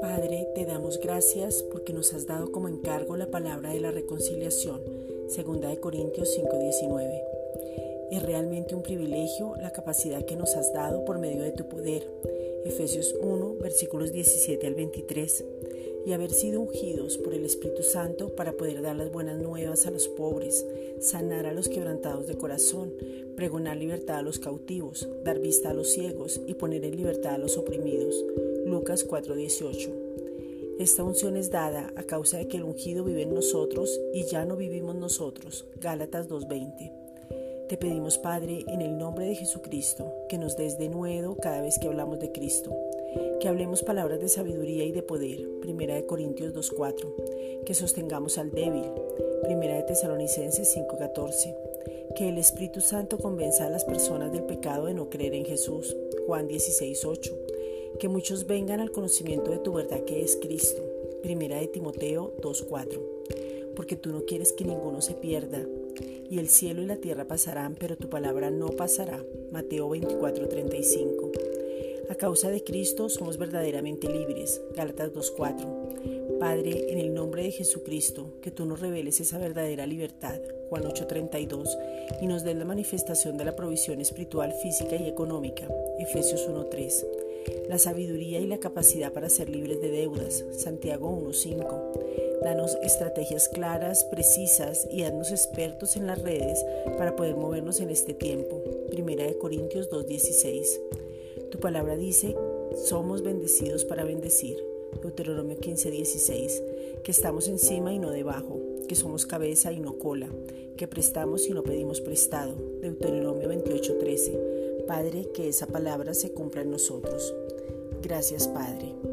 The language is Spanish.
Padre, te damos gracias porque nos has dado como encargo la palabra de la reconciliación, segunda de Corintios 5:19. Es realmente un privilegio la capacidad que nos has dado por medio de tu poder. Efesios 1, versículos 17 al 23 y haber sido ungidos por el Espíritu Santo para poder dar las buenas nuevas a los pobres, sanar a los quebrantados de corazón, pregonar libertad a los cautivos, dar vista a los ciegos y poner en libertad a los oprimidos. Lucas 4:18. Esta unción es dada a causa de que el ungido vive en nosotros y ya no vivimos nosotros. Gálatas 2:20. Te pedimos, Padre, en el nombre de Jesucristo, que nos des de nuevo cada vez que hablamos de Cristo que hablemos palabras de sabiduría y de poder, Primera de Corintios 2.4, que sostengamos al débil, Primera de Tesalonicenses 5.14, que el Espíritu Santo convenza a las personas del pecado de no creer en Jesús, Juan 16.8, que muchos vengan al conocimiento de tu verdad que es Cristo, Primera de Timoteo 2.4, porque tú no quieres que ninguno se pierda, y el cielo y la tierra pasarán, pero tu palabra no pasará, Mateo 24.35 a causa de Cristo somos verdaderamente libres. Gálatas 2.4. Padre, en el nombre de Jesucristo, que tú nos reveles esa verdadera libertad. Juan 8.32. Y nos des la manifestación de la provisión espiritual, física y económica. Efesios 1.3. La sabiduría y la capacidad para ser libres de deudas. Santiago 1.5. Danos estrategias claras, precisas y haznos expertos en las redes para poder movernos en este tiempo. Primera de Corintios 2.16. Tu palabra dice, somos bendecidos para bendecir. Deuteronomio 15:16, que estamos encima y no debajo, que somos cabeza y no cola, que prestamos y no pedimos prestado. Deuteronomio 28:13. Padre, que esa palabra se cumpla en nosotros. Gracias, Padre.